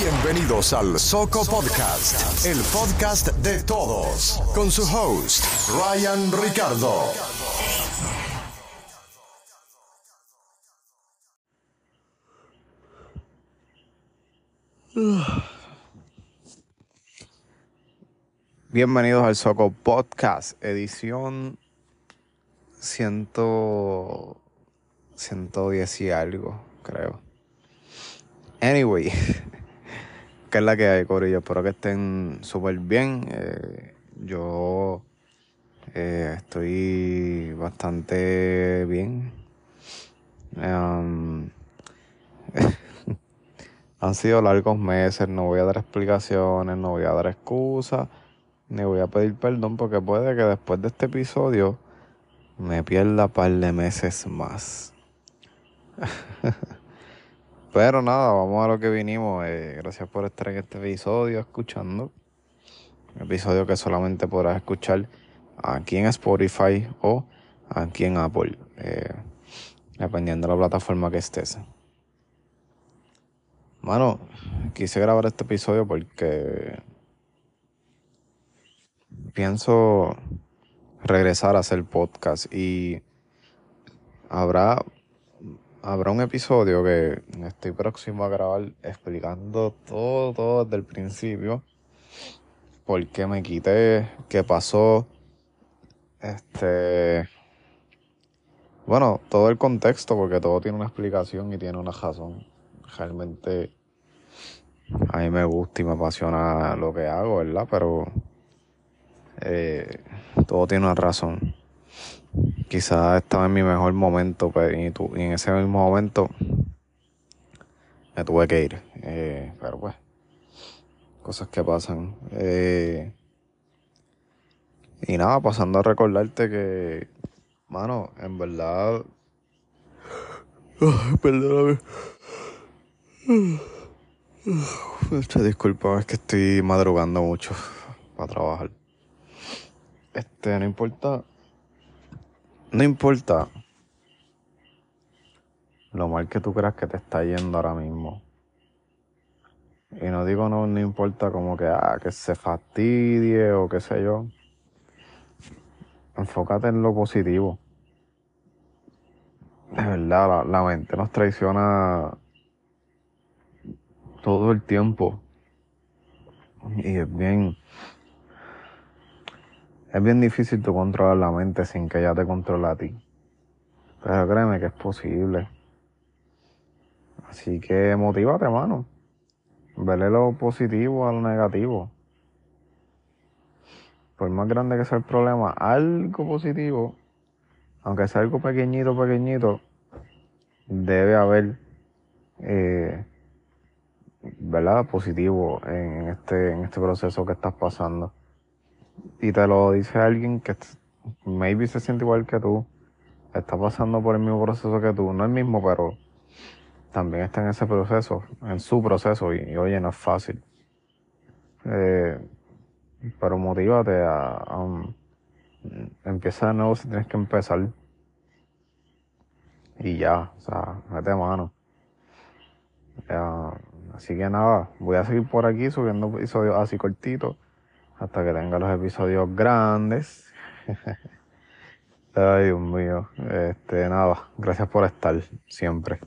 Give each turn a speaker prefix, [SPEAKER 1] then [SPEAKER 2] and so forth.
[SPEAKER 1] Bienvenidos al Soco Podcast, el podcast de todos, con su host, Ryan Ricardo.
[SPEAKER 2] Bienvenidos al Soco Podcast, edición 100, 110 y algo, creo. Anyway, ¿qué es la que hay, Corillo? Espero que estén súper bien. Eh, yo eh, estoy bastante bien. Um, han sido largos meses, no voy a dar explicaciones, no voy a dar excusas, ni voy a pedir perdón porque puede que después de este episodio me pierda un par de meses más. Pero nada, vamos a lo que vinimos. Eh, gracias por estar en este episodio escuchando. Episodio que solamente podrás escuchar aquí en Spotify o aquí en Apple, eh, dependiendo de la plataforma que estés. Mano, quise grabar este episodio porque pienso regresar a hacer podcast y habrá habrá un episodio que estoy próximo a grabar explicando todo, todo desde el principio. Por qué me quité, qué pasó. Este. Bueno, todo el contexto, porque todo tiene una explicación y tiene una razón. Realmente a mí me gusta y me apasiona lo que hago, ¿verdad? Pero eh, todo tiene una razón quizás estaba en mi mejor momento, pero y, en ese mismo momento me tuve que ir. Eh, pero pues, cosas que pasan. Eh, y nada, pasando a recordarte que, mano, en verdad... perdóname. disculpa, es que estoy madrugando mucho para trabajar. Este, no importa no importa lo mal que tú creas que te está yendo ahora mismo. Y no digo no, no importa como que, ah, que se fastidie o qué sé yo. Enfócate en lo positivo. De verdad, la, la mente nos traiciona todo el tiempo. Y es bien, es bien difícil tú controlar la mente sin que ella te controle a ti. Pero créeme que es posible. Así que motívate, mano. Vele lo positivo a lo negativo. Por más grande que sea el problema, algo positivo, aunque sea algo pequeñito, pequeñito, debe haber, eh, ¿verdad? Positivo en este, en este proceso que estás pasando y te lo dice alguien que maybe se siente igual que tú, está pasando por el mismo proceso que tú, no el mismo, pero también está en ese proceso, en su proceso, y, oye, no es fácil. Eh, pero motívate a, empieza de nuevo si tienes que empezar. Y ya, o sea, mete mano. así que nada, voy a seguir por aquí subiendo episodios así cortitos hasta que tenga los episodios grandes. Ay, Dios mío. Este, nada, gracias por estar siempre.